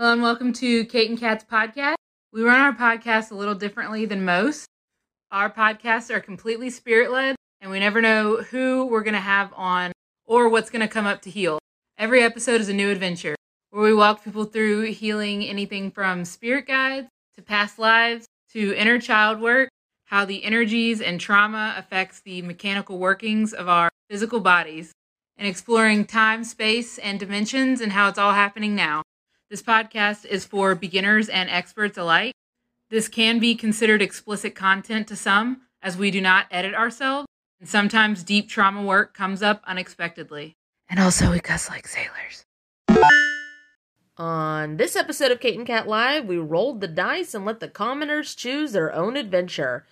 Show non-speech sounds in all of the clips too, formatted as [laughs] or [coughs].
Hello and welcome to Kate and Kat's podcast. We run our podcast a little differently than most. Our podcasts are completely spirit led, and we never know who we're going to have on or what's going to come up to heal. Every episode is a new adventure where we walk people through healing anything from spirit guides to past lives to inner child work, how the energies and trauma affects the mechanical workings of our physical bodies, and exploring time, space, and dimensions and how it's all happening now. This podcast is for beginners and experts alike. This can be considered explicit content to some, as we do not edit ourselves, and sometimes deep trauma work comes up unexpectedly. And also, we cuss like sailors. On this episode of Kate and Kat Live, we rolled the dice and let the commoners choose their own adventure.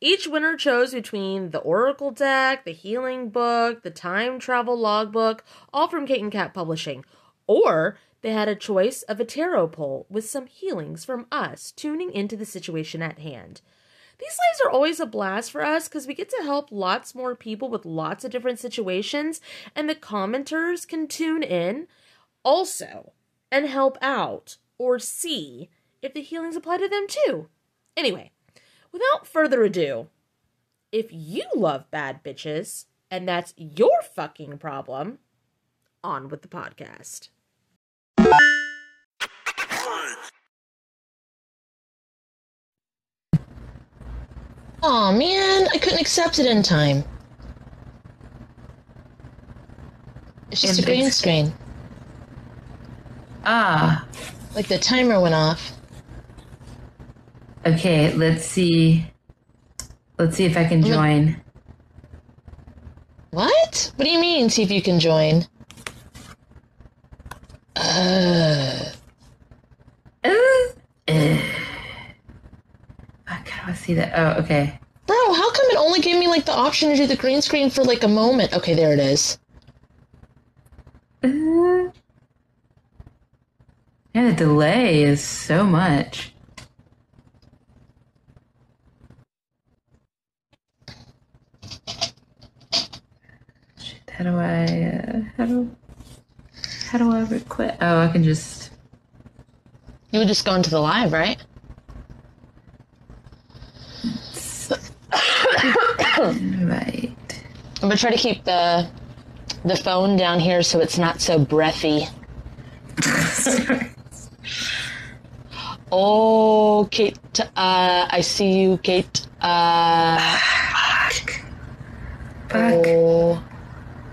Each winner chose between the Oracle deck, the Healing Book, the Time Travel Logbook, all from Kate and Kat Publishing, or they had a choice of a tarot pole with some healings from us tuning into the situation at hand. These lives are always a blast for us because we get to help lots more people with lots of different situations, and the commenters can tune in also and help out or see if the healings apply to them too. Anyway, without further ado, if you love bad bitches and that's your fucking problem, on with the podcast. Oh man, I couldn't accept it in time. It's just And a green screen. Ah, Like the timer went off. okay, let's see. Let's see if I can join. What? What do you mean? See if you can join. Uh, Uh, uh. Fuck, how do I see that? Oh, okay. bro, how come it only gave me like the option to do the green screen for like a moment? Okay, there it is. Uh, yeah, the delay is so much. Shit, how do I, uh, how do, how do I request? Oh, I can just, You would just go into the live, right? Right. I'm gonna try to keep the the phone down here so it's not so breathy. [laughs] Oh, Kate, uh, I see you, Kate. Uh, Fuck. Fuck. oh.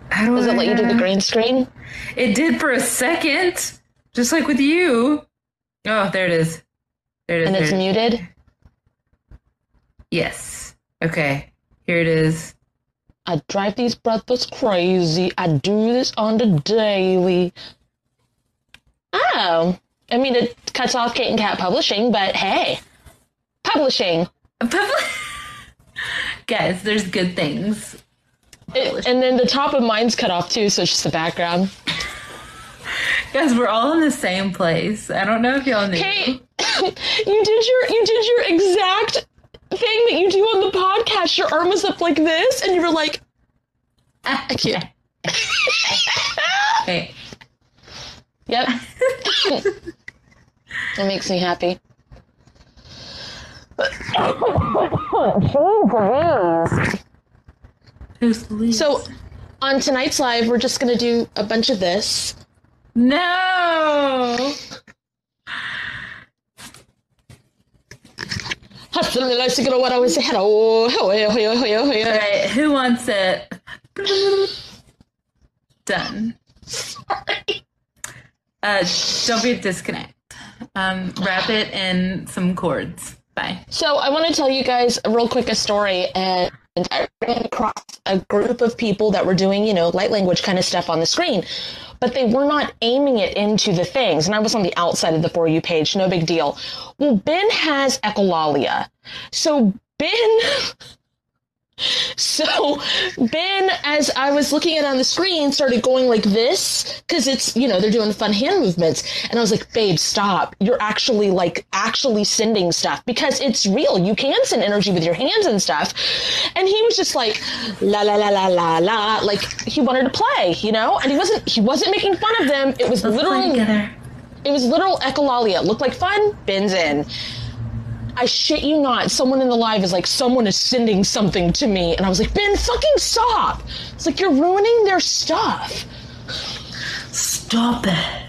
How do Does I, it let you do the green screen? It did for a second, just like with you. Oh, there it is. There it is. And it's it muted? Yes. Okay. Here it is. I drive these brothers crazy. I do this on the daily. Oh. I mean, it cuts off Kate and Kat Publishing, but hey. Publishing. [laughs] Guys, there's good things. It, and then the top of mine's cut off too, so it's just the background. Guys, we're all in the same place. I don't know if y'all knew. Kate, [coughs] you did your you did your exact thing that you do on the podcast. Your arm was up like this, and you were like, ah, I can't. Okay. [laughs] Yep. [laughs] it makes me happy. Who's Louise? So, on tonight's live, we're just gonna do a bunch of this. no. what I was hello. All right. Who wants it? Done. Uh, don't be a disconnect. Um, wrap it in some cords. Bye. So I want to tell you guys a real quick a story, and I ran across a group of people that were doing, you know, light language kind of stuff on the screen, but they were not aiming it into the things. And I was on the outside of the For You page, no big deal. Well, Ben has echolalia. So Ben [laughs] So Ben, as I was looking at it on the screen, started going like this because it's you know they're doing fun hand movements, and I was like, "Babe, stop! You're actually like actually sending stuff because it's real. You can send energy with your hands and stuff." And he was just like, "La la la la la la," like he wanted to play, you know, and he wasn't he wasn't making fun of them. It was Let's literally. It was literal echolalia. Looked like fun. Ben's in. I shit you not. Someone in the live is like, someone is sending something to me, and I was like, Ben, fucking stop. It's like you're ruining their stuff. Stop it.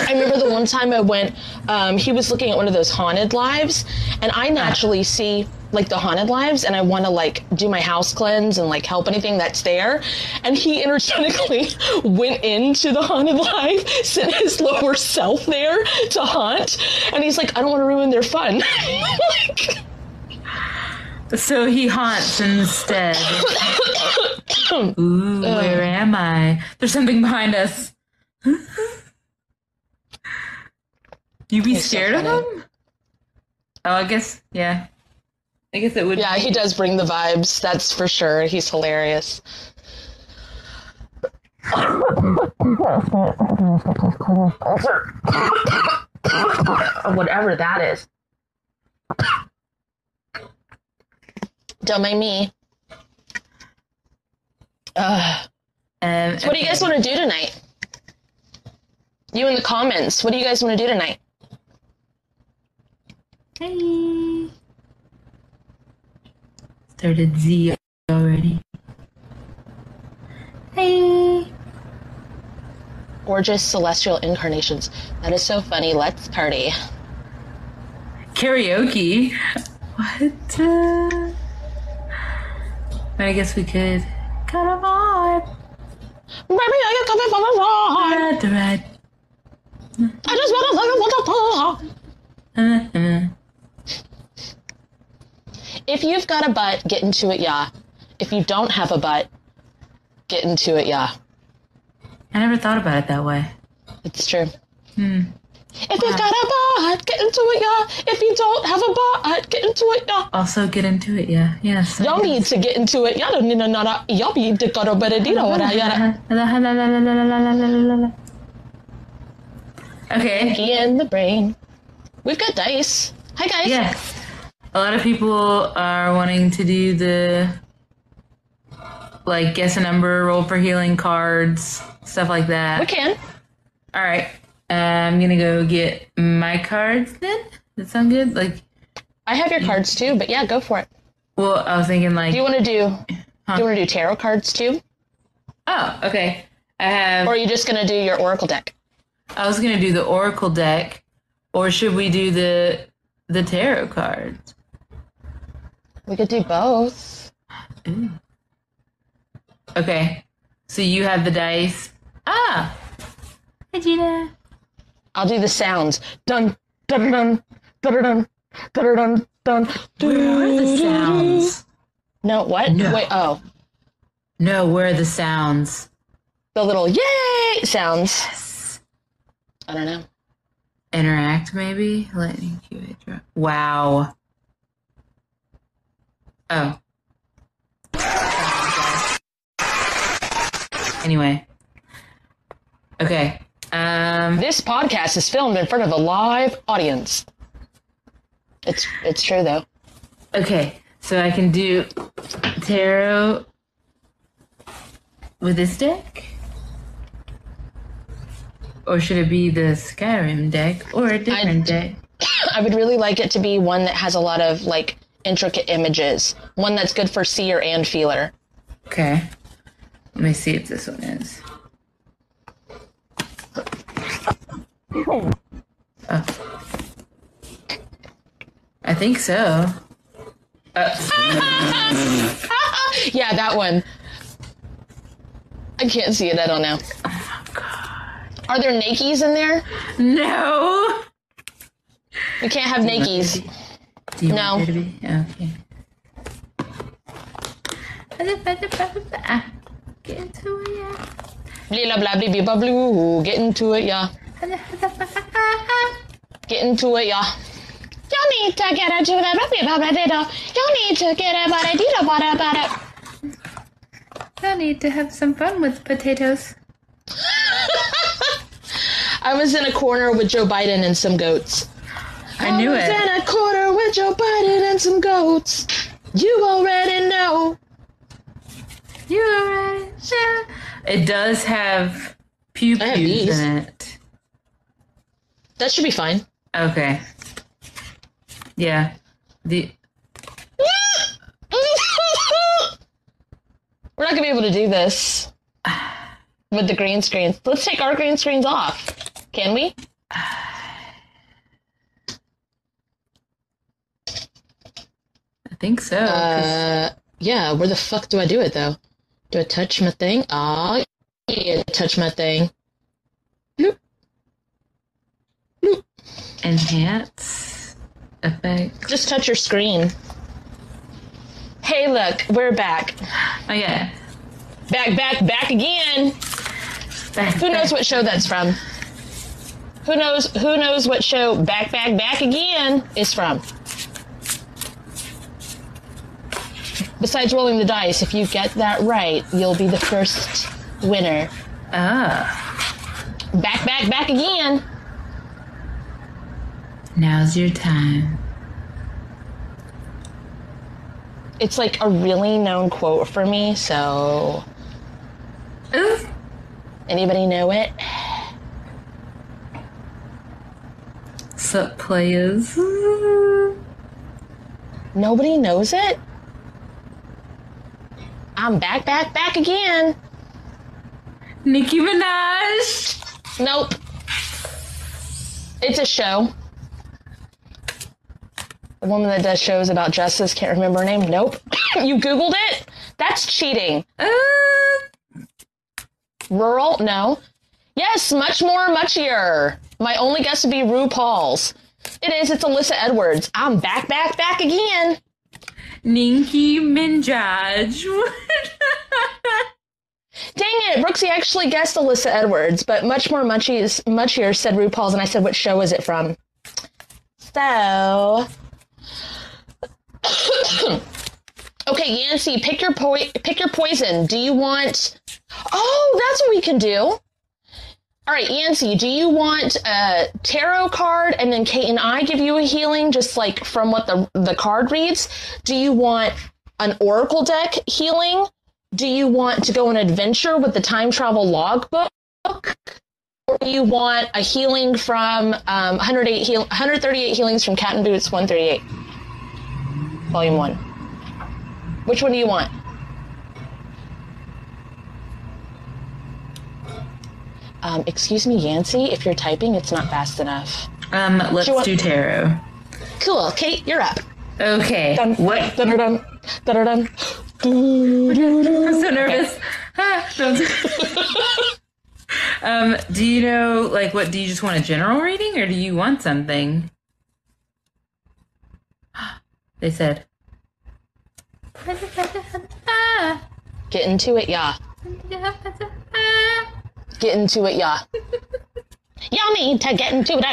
I remember the one time I went, um, he was looking at one of those haunted lives, and I naturally see like the haunted lives, and I want to like do my house cleanse and like help anything that's there. And he energetically [laughs] went into the haunted life, [laughs] sent his lower self there to haunt, and he's like, I don't want to ruin their fun. [laughs] like, So he haunts instead. [coughs] Ooh, uh, where am I? There's something behind us. you be He's so scared of him? Oh, I guess, yeah. I guess it would. yeah, he does bring the vibes. That's for sure. He's hilarious. Whatever that is. Don't mind me. Ugh. Um, What do you guys want to do tonight? You in the comments. What do you guys want to do tonight? Hey. Started Z already. Hey. Gorgeous celestial incarnations. That is so funny. Let's party. Karaoke. What? Uh... I guess we could. Cut a vibe. Baby, are you coming from a ride? The red. I just want to look at what the If you've got a butt, get into it, yeah. If you don't have a butt, get into it, yeah. I never thought about it that way. It's true. Hmm. If you've got a butt, get into it, yeah. If you don't have a butt, get into it, yeah. Also, get into it, yeah. Yes. Y'all need to get into it. Y'all don't need to know Y'all need to go to bed. You know what I gotta. Okay. Key in the brain. We've got dice. Hi, guys. Yes. A lot of people are wanting to do the like guess a number, roll for healing cards, stuff like that. We can. All right. I'm gonna go get my cards then. Does that sound good? Like, I have your mm. cards too, but yeah, go for it. well, I was thinking like, Do you want to do? Do you want to do tarot cards too, oh, okay. I have. or are you just gonna do your oracle deck? I was gonna do the oracle deck, or should we do the the tarot cards? We could do both. Okay. So you have the dice. Ah. Hi, Gina. I'll do the sounds. Dun dun dun dun dun dun dun dun. Where are the sounds? No, what? No. Wait. Oh, No, where are the sounds? the little yay sounds. Yes. I don't know. Interact, maybe? Lightning QA drop. Wow. Oh. Anyway. Okay. Um. This podcast is filmed in front of a live audience. It's it's true though. Okay. So I can do tarot with this deck? Or should it be the Skyrim deck or a different deck? [coughs] I would really like it to be one that has a lot of like intricate images. One that's good for seer and feeler. Okay. Let me see if this one is. Oh. I think so. Uh, [laughs] Yeah, that one. I can't see it. I don't know. Are there nakies in there? no. We can't have nakies. Do you No. want there to be? Okay. Get into it, yeah. Blah blah blah blah blah blue. Get into it, yeah. Get into it, yeah. You need to get into it. blah, blah, blah, blah, blah. You need to get about it. Dee, da, ba, da, ba, da. I need to have some fun with potatoes. [laughs] I was in a corner with Joe Biden and some goats. I knew it. And a quarter with Joe Biden and some goats. You already know. You already know. It does have pew pews in it. That should be fine. Okay. Yeah. The [laughs] We're not gonna be able to do this with the green screens. Let's take our green screens off. Can we? Think so. Uh, yeah. Where the fuck do I do it though? Do I touch my thing? Ah, yeah, touch my thing. Nope. Nope. enhance effect. Just touch your screen. Hey, look, we're back. Oh yeah. Back, back, back again. Back, Who knows what show that's from? Who knows? Who knows what show "Back, Back, Back Again" is from? Besides rolling the dice, if you get that right, you'll be the first winner. Ah. Back, back, back again. Now's your time. It's like a really known quote for me. So, Ooh. anybody know it? Sup players. Nobody knows it. I'm back, back, back again. Nicki Minaj. Nope. It's a show. The woman that does shows about justice can't remember her name. Nope. [coughs] you Googled it? That's cheating. Uh, Rural? No. Yes, much more, muchier. My only guess would be RuPaul's. It is. It's Alyssa Edwards. I'm back, back, back again. Nicki Minaj. [laughs] Dang it, Brooksy actually guessed Alyssa Edwards, but much more muchy is muchier said RuPaul's, and I said, which show is it from? So, [coughs] okay, Yancy, pick your po- pick your poison. Do you want? Oh, that's what we can do. All right, Yancy, do you want a tarot card and then Kate and I give you a healing just like from what the the card reads? Do you want an oracle deck healing? Do you want to go on an adventure with the time travel logbook? Or do you want a healing from um, 108 heal- 138 healings from KatNBoots 138? Volume 1. Which one do you want? Um, excuse me, Yancy, if you're typing, it's not fast enough. um, let's Do want- do tarot. Cool, Kate, you're up. Okay. Dun, What? Dun, dun, dun, dun, dun. I'm [laughs] so nervous. Ah, [laughs] [laughs] um, do you know, like, what? Do you just want a general reading, or do you want something? [gasps] They said. Get into it, yeah. Get into it, yeah. Y'all need to get into it.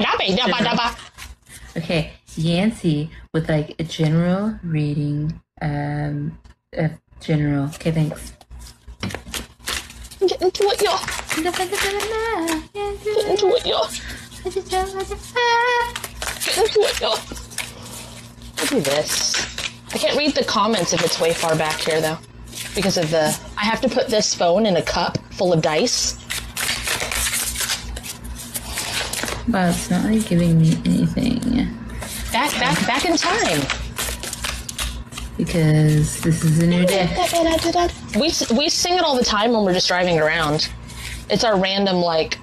Okay, Yancy with like a general reading. Um, uh, general. Okay, thanks. Get into it, y'all. Get into it, y'all. Get into it, y'all. I'll do this. I can't read the comments if it's way far back here, though. Because of the. I have to put this phone in a cup full of dice. Wow, it's not like giving me anything Back, back, back in time. because this is a new day. We, we sing it all the time when we're just driving around. It's our random, like,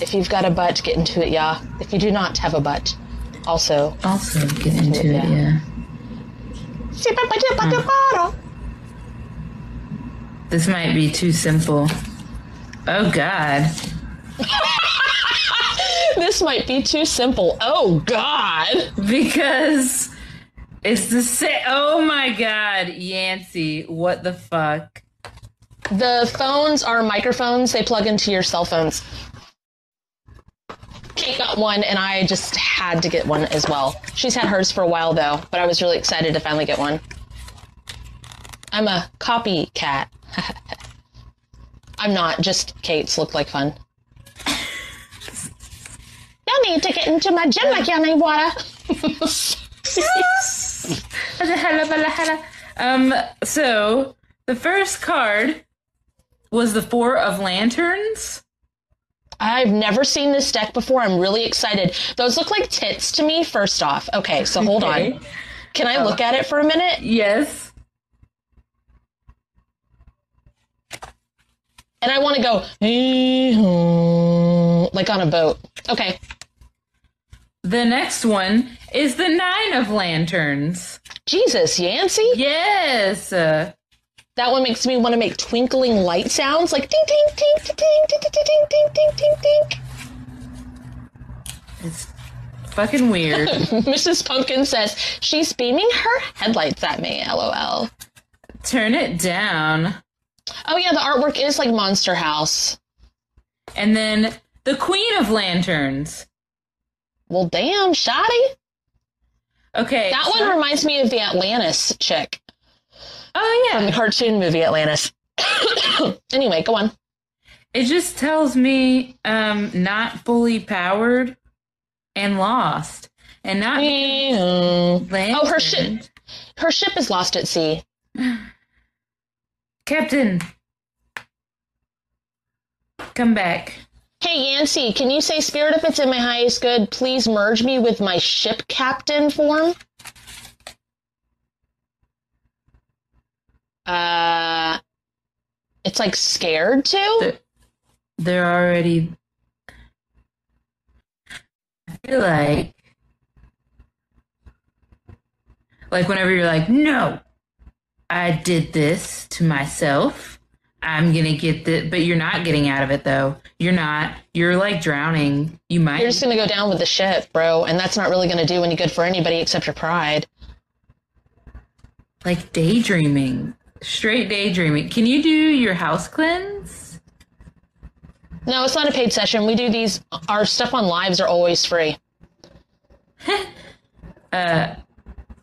if you've got a butt, get into it, yeah. If you do not have a butt, also. Also, get into it, Yeah. yeah. Hmm. This might be too simple. Oh God. [laughs] [laughs] This might be too simple. Oh, God. Because it's the same. Oh my God, Yancy, what the fuck? The phones are microphones, they plug into your cell phones. Kate got one, and I just had to get one as well. She's had hers for a while, though, but I was really excited to finally get one. I'm a copycat. [laughs] I'm not, just Kate's look like fun. Y'all need to get into my gym like y'all need water. Um, so the first card was the Four of Lanterns. I've never seen this deck before. I'm really excited. Those look like tits to me, first off. Okay, so hold Okay. on. Can I look at it for a minute? Yes. And I want to go like on a boat. Okay. The next one is the Nine of Lanterns. Jesus, Yancy? Yes. Uh, That one makes me want to make twinkling light sounds like ding ding ding ding ding ding ding ding ding ding ding. it's fucking weird. Mrs. Pumpkin says she's beaming her headlights at me. LOL. Turn it down. Oh yeah, the artwork is like Monster House. And then the Queen of Lanterns. Well, damn, shoddy. Okay. That so- one reminds me of the Atlantis chick Oh from the cartoon movie Atlantis. [coughs] anyway, go on. It just tells me um not fully powered and lost. And not Oh, her ship. Her ship is lost at sea. Captain. Come back. Hey Yancy, can you say spirit if it's in my highest good? Please merge me with my ship captain form. Uh, it's like scared. They're, they're already. I feel like. Like whenever you're like, no, I did this to myself. I'm gonna get the, but you're not getting out of it though. You're not. You're like drowning. You might. You're just gonna go down with the ship, bro, and that's not really gonna do any good for anybody except your pride. like daydreaming, straight daydreaming. Can you do your house cleanse? No, it's not a paid session. We do these. Our stuff on lives are always free. [laughs] Uh,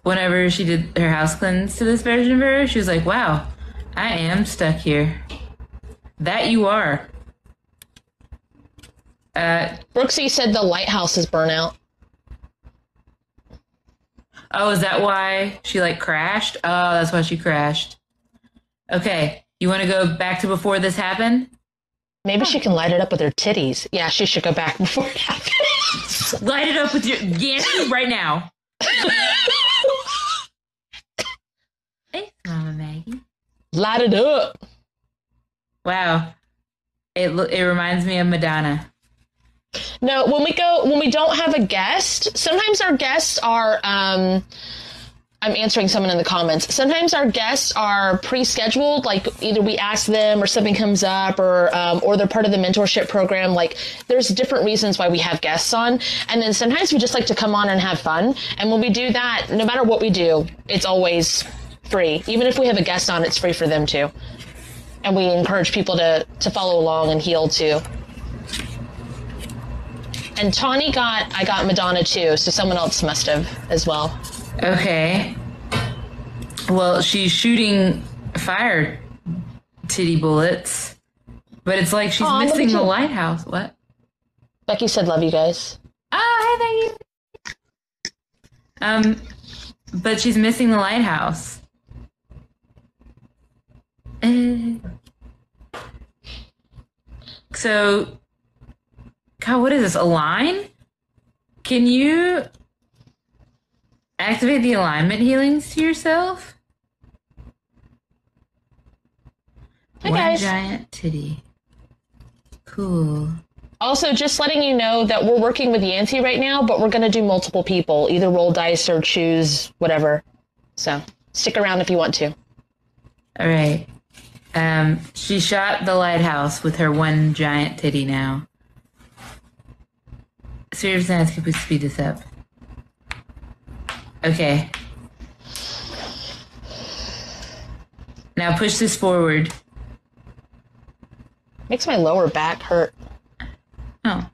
whenever she did her house cleanse to this version of her, she was like, wow, I am stuck here. That you are. Uh, Brooksy said the lighthouse is burnout. oh, is that why she like crashed? Oh, that's why she crashed. Okay, you want to go back to before this happened? Maybe she can light it up with her titties. Yeah, she should go back [laughs] before it happens. Light it up with your Yancy right now. [laughs] Thanks, Mama Maggie. Light it up. Wow, it it reminds me of Madonna. No, when we go, when we don't have a guest, sometimes our guests are, um, I'm answering someone in the comments. Sometimes our guests are pre-scheduled, like either we ask them or something comes up or, um, or they're part of the mentorship program. Like there's different reasons why we have guests on. And then sometimes we just like to come on and have fun. And when we do that, no matter what we do, it's always free. Even if we have a guest on, it's free for them too. And we encourage people to, to follow along and heal too. And Tawny got I got Madonna too, so someone else must have as well. Okay. Well, she's shooting fire titty bullets, but it's like she's Aw, missing the lighthouse. What? Becky said, "Love you guys." Oh, hi, you. Um, but she's missing the lighthouse. Uh, so, God, what is this? A line? Can you activate the alignment healings to yourself? Hi, One guys. giant titty. Cool. Also, just letting you know that we're working with Yancy right now, but we're gonna do multiple people, either roll dice or choose whatever. So stick around if you want to. All right. Um, she shot the lighthouse with her one giant titty now. Serious Dance, can we speed this up? Okay. Now push this forward. Makes my lower back hurt. Oh.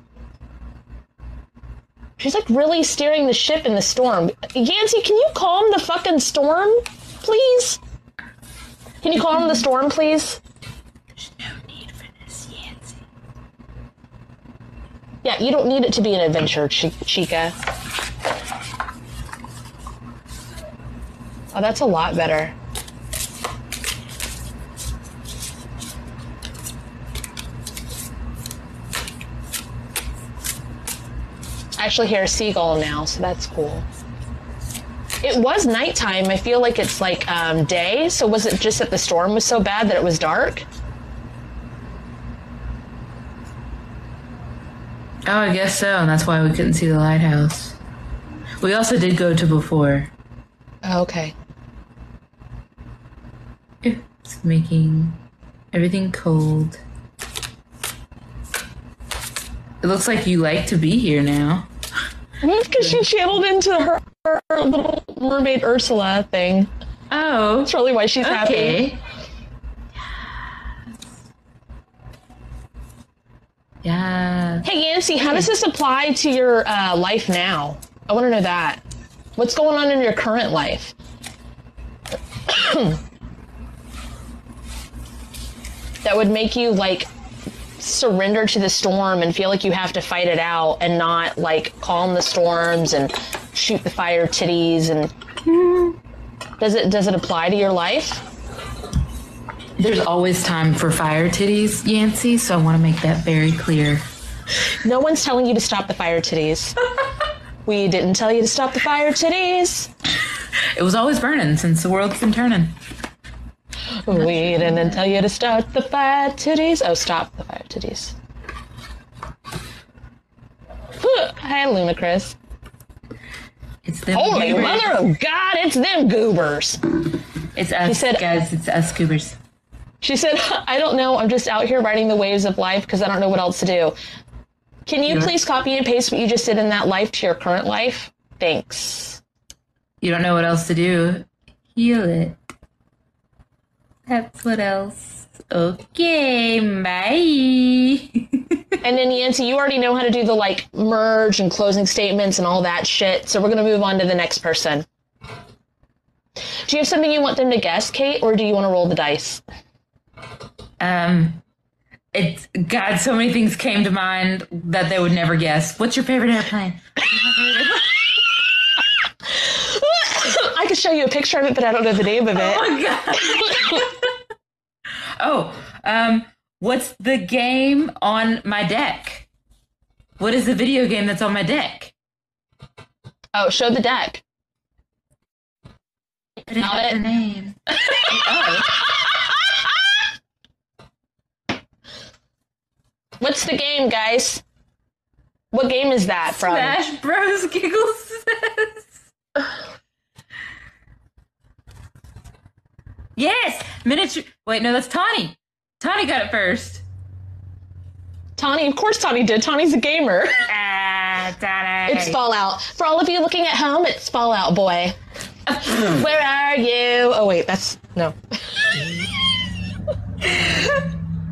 She's like really steering the ship in the storm. Yancy, can you calm the fucking storm, please? Can you calm the storm, please? There's no need for this, Yancy. Yeah, you don't need it to be an adventure, Chi- Chica. Oh, that's a lot better. I actually hear a seagull now, so that's cool. It was nighttime. I feel like it's like um, day. So was it just that the storm was so bad that it was dark? Oh, I guess so, and that's why we couldn't see the lighthouse. We also did go to before. Oh, okay. It's making everything cold. It looks like you like to be here now. Because she channeled into her, her little mermaid Ursula thing. Oh, That's probably why she's happy. okay. Yeah. Hey, Yancy, how does this apply to your uh, life now? I want to know that. What's going on in your current life? [clears throat] that would make you like surrender to the storm and feel like you have to fight it out and not like calm the storms and shoot the fire titties and does it does it apply to your life? There's always time for fire titties, Yancy, so I want to make that very clear. No one's telling you to stop the fire titties. we didn't tell you to stop the fire titties. It was always burning since the world's been turning. We didn't tell you to start the fire titties. Oh, stop the fire titties. Hi, Lumacris. It's them Holy goobers. mother of God, it's them goobers. It's us, said- guys. It's us goobers. She said, I don't know. I'm just out here riding the waves of life because I don't know what else to do. Can you Yeah. please copy and paste what you just did in that life to your current life? Thanks. You don't know what else to do. Heal it. That's what else. Okay, bye. [laughs] And then Yancy, you already know how to do the like merge and closing statements and all that shit. So we're gonna move on to the next person. Do you have something you want them to guess, Kate, or do you want to roll the dice? um, it's God. So many things came to mind that they would never guess. What's your favorite airplane? [laughs] Show you a picture of it, but I don't know the name of it. Oh God. [laughs] oh, um, what's the game on my deck? What is the video game that's on my deck? Oh, show the deck. I didn't Got it. the name. [laughs] oh. What's the game, guys? What game is that from? Smash Bros. Giggles says. Yes, miniature. Wait, no, that's Tawny. Tawny got it first. Tawny, of course Tawny did. Tawny's a gamer. Ah, Tawny. It's Fallout. For all of you looking at home, it's Fallout Boy. [laughs] Where are you? Oh wait, that's no.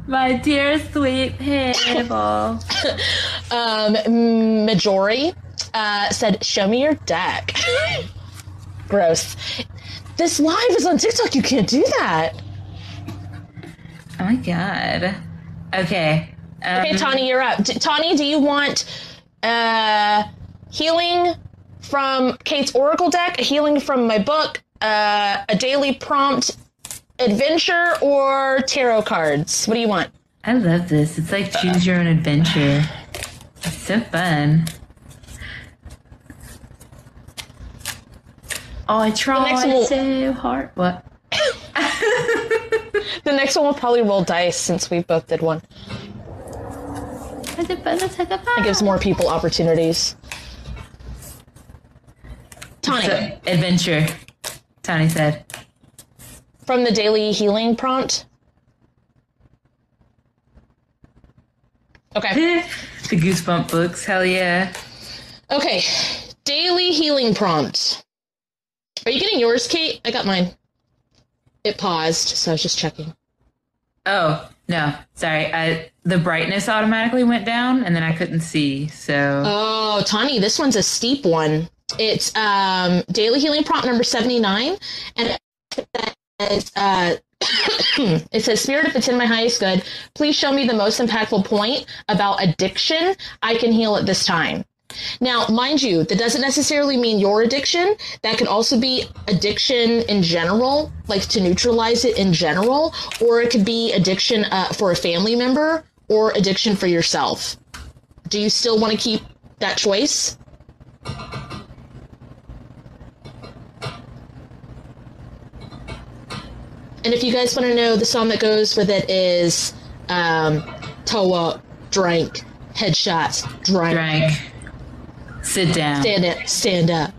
my dear sweet Hannibal. [laughs] Um, Majori uh, said, "Show me your deck." [laughs] Gross. This live is on TikTok. You can't do that. oh my god. Okay. Um, Okay, Tawny, you're up. D- Tawny, do you want uh, healing from Kate's Oracle deck, a healing from my book, uh, a daily prompt adventure, or tarot cards? What do you want? I love this. It's like choose your own adventure. It's so fun. Oh, I tried next one- so hard. What? [laughs] The next one will probably roll dice since we both did one. It gives more people opportunities. Tawny, So, adventure. Tony said. from the daily healing prompt. Okay. [laughs] the Goosebump books. Hell yeah. Okay. Daily healing prompt. Are you getting yours, Kate? I got mine. It paused, so I was just checking. Oh no, sorry. I the brightness automatically went down, and then I couldn't see. So Oh, Tawny, this one's a steep one. It's um, daily healing prompt number 79. And it says, uh, [coughs] it says, Spirit, if it's in my highest good, please show me the most impactful point about addiction I can heal at this time. Now, mind you, that doesn't necessarily mean your addiction. That could also be addiction in general, like to neutralize it in general, or it could be addiction uh, for a family member or addiction for yourself. Do you still want to keep that choice. And if you guys want to know, the song that goes with it is um, Up, Drank, Headshots, Drank, Drank. Sit down. Stand Up, Stand Up,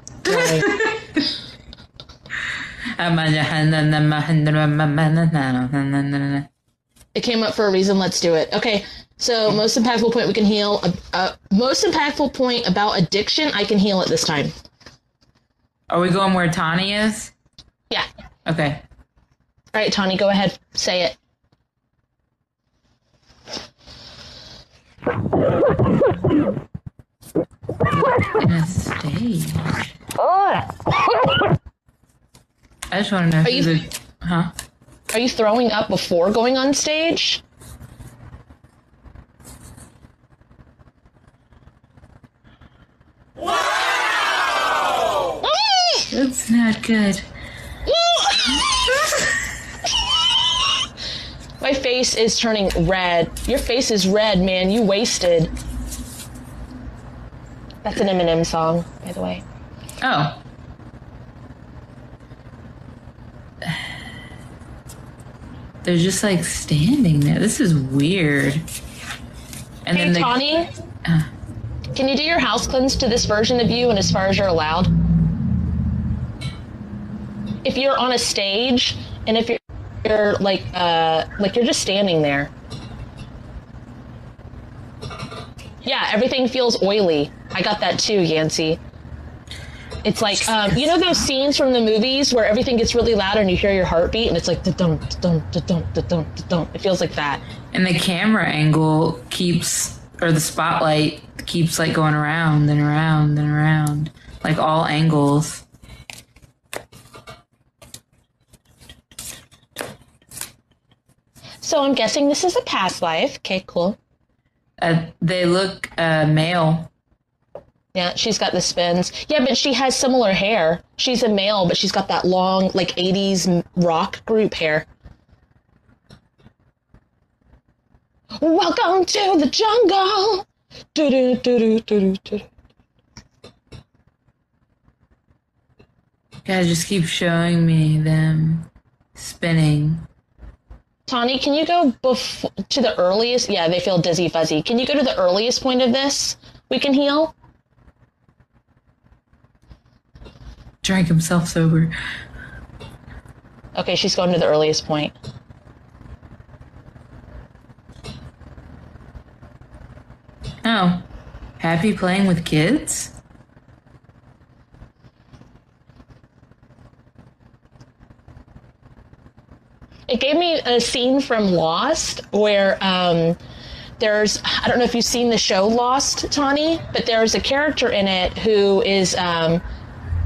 it came up for a reason. Let's do it. Okay. So most impactful point we can heal. Uh, uh, most impactful point about addiction. I can heal it this time. Are we going where Tawny is? Yeah. Okay. All right, Tawny, go ahead. Say it. In a stage. I just want to know Are you- the. Huh? Are you throwing up before going on stage? Wow! That's not good. My face is turning red. Your face is red, man. You wasted. That's an Eminem song, by the way. Oh. They're just like standing there. This is weird. And Hey, then the, Tawny, can you do your house cleanse to this version of you and as far as you're allowed? If you're on a stage and if you're, you're like uh like you're just standing there. Yeah, everything feels oily. I got that too, Yancy. It's like um, you know those scenes from the movies where everything gets really loud and you hear your heartbeat and it's like dum dum dum dum dum. It feels like that. and the camera angle keeps, or the spotlight keeps like going around and around and around, like all angles. So I'm guessing this is a past life. Okay, cool. Uh, they look uh, male. Yeah, she's got the spins. Yeah, but she has similar hair. She's a male, but she's got that long, like 80s rock group hair. Welcome to the jungle. Do-do, do-do, do-do, do-do. Just keep showing me them spinning. Tawny, can you go before to the earliest? Yeah, they feel dizzy fuzzy. Can you go to the earliest point of this? We can heal. Drank himself sober. Okay, she's going to the earliest point. Oh, happy playing with kids? It gave me a scene from Lost where um, there's I don't know if you've seen the show Lost, Tawny, but there's a character in it who is um,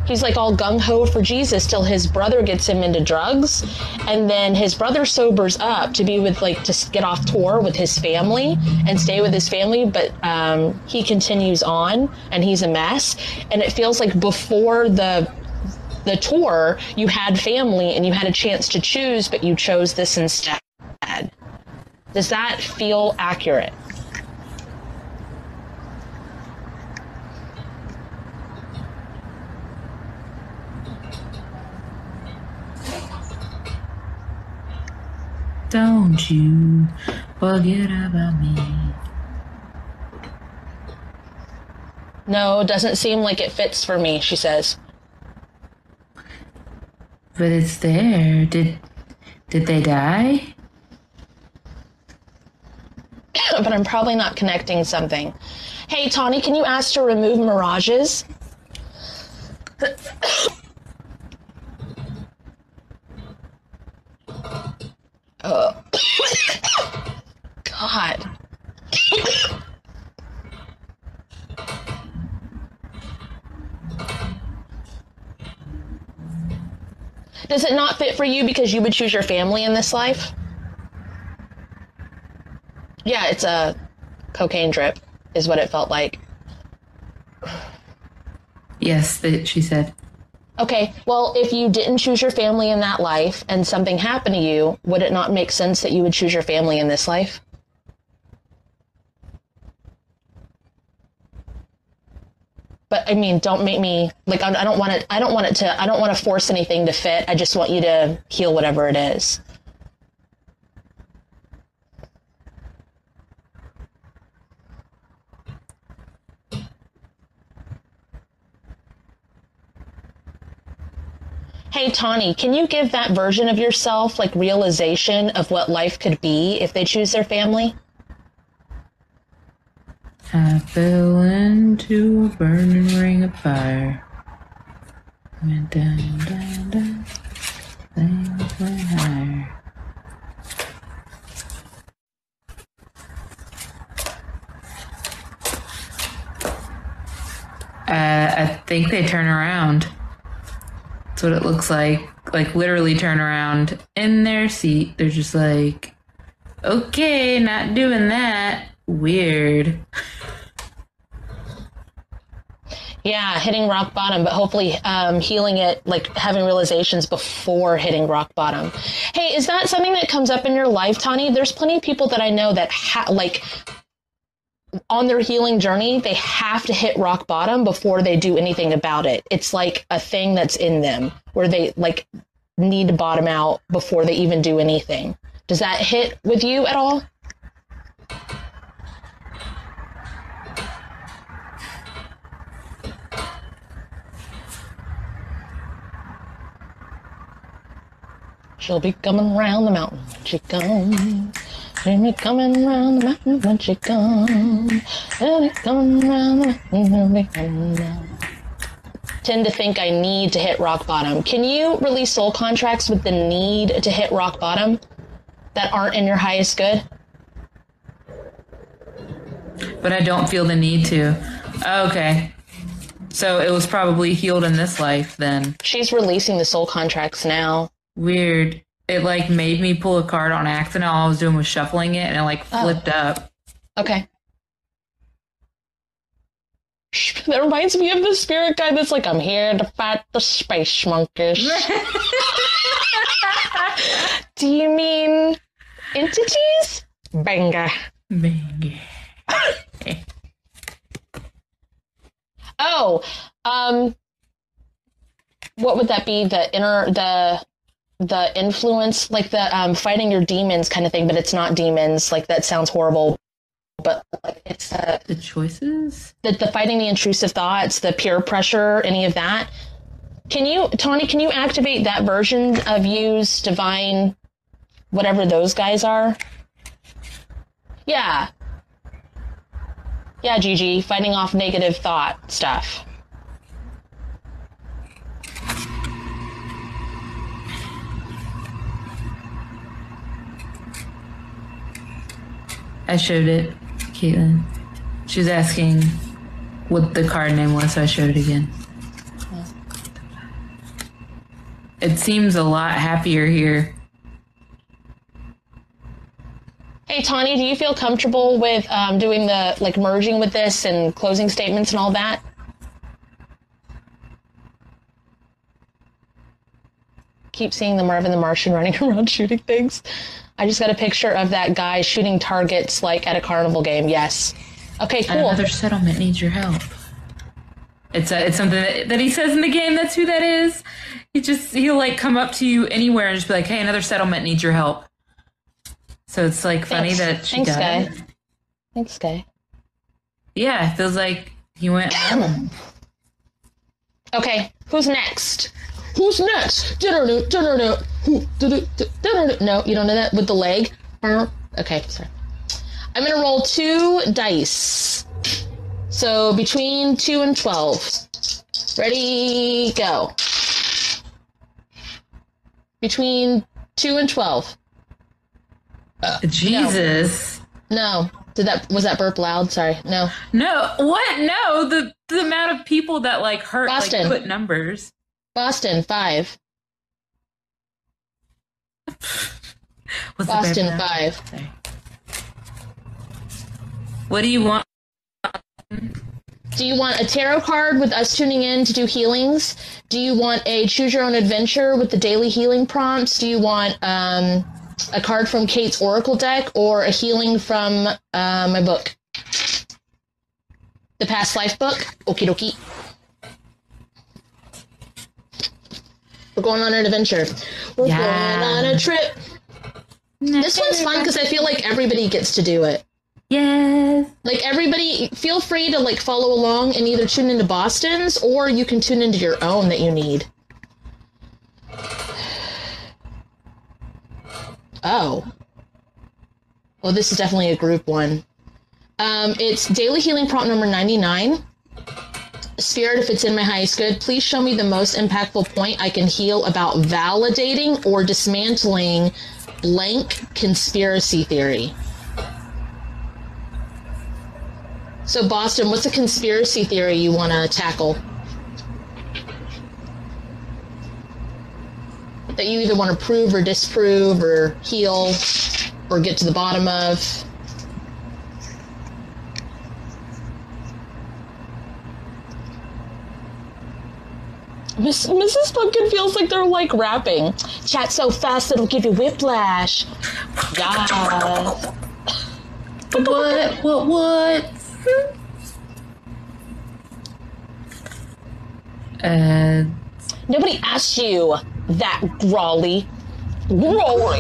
he's like all gung ho for Jesus till his brother gets him into drugs, and then his brother sobers up to be with like to get off tour with his family and stay with his family, but um, he continues on and he's a mess, and it feels like before the the tour, you had family and you had a chance to choose, but you chose this instead. Does that feel accurate? Don't you forget about me. No, doesn't seem like it fits for me, she says. But it's there. Did did they die? [coughs] but I'm probably not connecting something. Hey, Tawny, can you ask to remove mirages? [coughs] Uh, God. Does it not fit for you because you would choose your family in this life? Yeah, it's a cocaine drip, is what it felt like. Yes, she said. Okay, well, if you didn't choose your family in that life and something happened to you, would it not make sense that you would choose your family in this life? but I mean, don't make me like I don't want it. I don't want it to. I don't want to force anything to fit. I just want you to heal whatever it is. Hey, Tawny, can you give that version of yourself like realization of what life could be if they choose their family? I fell into a burning ring of fire. Went down, down, down. Things went higher. Uh, I think they turn around. That's what it looks like. Like literally turn around in their seat. They're just like, okay, not doing that. Weird. Yeah, hitting rock bottom, but hopefully um, healing it, like having realizations before hitting rock bottom. Hey, is that something that comes up in your life, Tawny? There's plenty of people that I know that ha- like on their healing journey, they have to hit rock bottom before they do anything about it. It's like a thing that's in them where they like need to bottom out before they even do anything. Does that hit with you at all? She'll be coming round the mountain she comes. She'll be coming round the mountain when she comes. She'll be coming round the mountain. Be coming. Tend to think I need to hit rock bottom. Can you release soul contracts with the need to hit rock bottom that aren't in your highest good? But I don't feel the need to. Okay. So it was probably healed in this life then. She's releasing the soul contracts now. Weird. It like made me pull a card on accident. All I was doing was shuffling it and it like Oh. flipped up. Okay. [laughs] That reminds me of the spirit guy that's like, I'm here to fight the space monkeys. [laughs] Do you mean entities? Banger. Bang. [laughs] Oh, um, what would that be? The inner, the, the influence, like the um, fighting your demons kind of thing, but it's not demons. Like that sounds horrible, but like it's uh, The choices? the, the fighting the intrusive thoughts, the peer pressure, any of that. Can you, Tony? can you activate that version of you's divine, whatever those guys are? Yeah. Yeah, Gigi, fighting off negative thought stuff. I showed it, Caitlin. She was asking what the card name was, so I showed it again. It seems a lot happier here. Hey, Tawny, do you feel comfortable with um, doing the, like, merging with this and closing statements and all that? Keep seeing the Marvin the Martian [laughs] running around shooting things. I just got a picture of that guy shooting targets, like, at a carnival game. Yes. Okay, cool. Another settlement needs your help. It's a, it's something that, that he says in the game. That's who that is. He just he'll like come up to you anywhere and just be like, "Hey, another settlement needs your help." So it's like funny Thanks. that she Thanks, guy. Thanks, guy. Yeah, it feels like he went. Okay, who's next? Who's next? Dinner, dinner, Who? dinner, dinner. No, you don't know that with the leg. Okay, sorry. I'm gonna roll two dice. So between two and twelve. Ready, go. Between two and twelve. Uh, Jesus. No, did that was that burp loud? Sorry, no. No, what? No, the the amount of people that like hurt Boston. like put numbers. Boston five. [laughs] What's Boston paper five. Sorry. What do you want? Do you want a tarot card with us tuning in to do healings? Do you want a choose your own adventure with the daily healing prompts? Do you want um, a card from Kate's Oracle deck or a healing from uh, my book? The Past Life book? Okie dokie. We're going on an adventure. We're Yeah. going on a trip. This one's fun because I feel like everybody gets to do it. Yes. Like everybody, feel free to like follow along and either tune into Boston's or you can tune into your own that you need. Oh. Well, this is definitely a group one. Um, it's daily healing prompt number 99. Spirit, if it's in my highest good, please show me the most impactful point I can heal about validating or dismantling blank conspiracy theory. So, Boston, what's a conspiracy theory you want to tackle? That you either want to prove or disprove or heal or get to the bottom of? Miss, Mrs. Pumpkin feels like they're like rapping. Chat so fast it'll give you whiplash. Yeah. What? What? What? Uh, Nobody asked you that, Grawly. Grawly.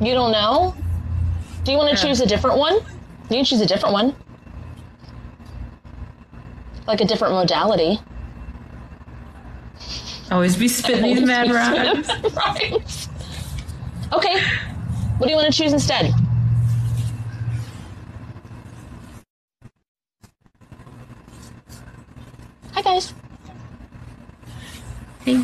You don't know? Do you want to choose a different one? You can choose a different one. Like a different modality. Always be spitting these mad rhymes. Rhymes. Okay. What do you want to choose instead? Hi, guys. Hey.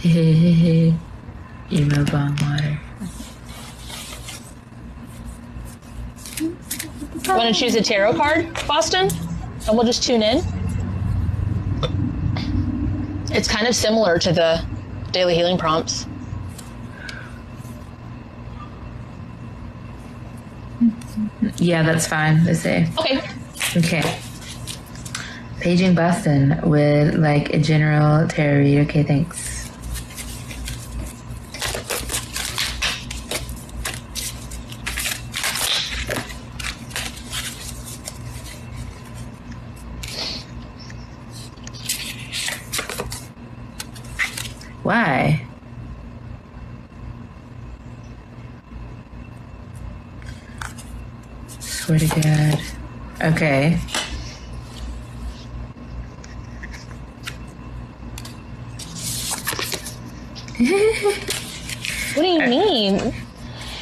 Hey, hey, hey. Emo bomb water. Want to choose a tarot card, Boston? And we'll just tune in. It's kind of similar to the daily healing prompts. Yeah, that's fine. Let's say. Okay. Okay. Paging Boston with like a general tarot read. Okay, thanks. Why? Swear to God. Okay. What do you mean?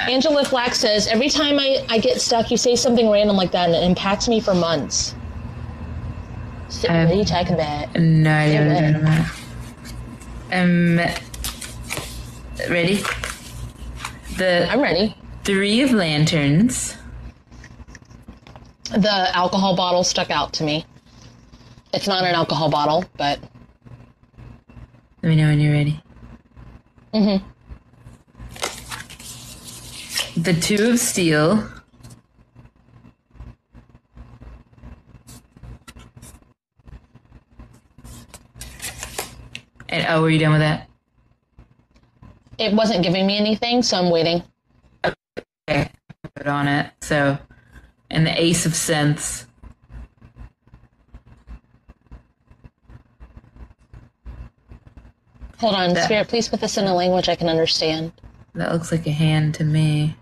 Angela Flack says, every time I, I get stuck, you say something random like that and it impacts me for months. So, Um, what are you talking about? No idea what Yeah, you're talking about. Um, ready? The I'm ready. Three of Lanterns. The alcohol bottle stuck out to me. It's not an alcohol bottle, but Let me know when you're ready. Mhm. The Two of Steel. And oh, were you done with that? it wasn't giving me anything, so I'm waiting. Okay, put on it. So, and the Ace of Synths. Hold on, That- Spirit, please put this in a language I can understand. That looks like a hand to me.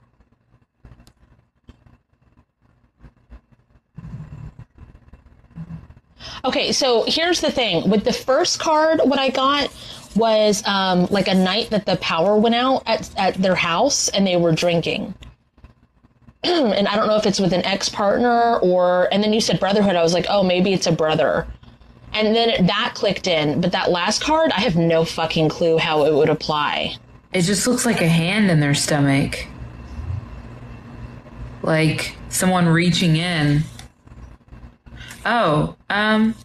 Okay, so here's the thing. With the first card, what I got was um, like a night that the power went out at, at their house and they were drinking. [clears throat] and I don't know if it's with an ex partner or, and then you said brotherhood. I was like, oh, maybe it's a brother. And then that clicked in. But that last card, I have no fucking clue how it would apply. It just looks like a hand in their stomach. Like someone reaching in. Oh, um.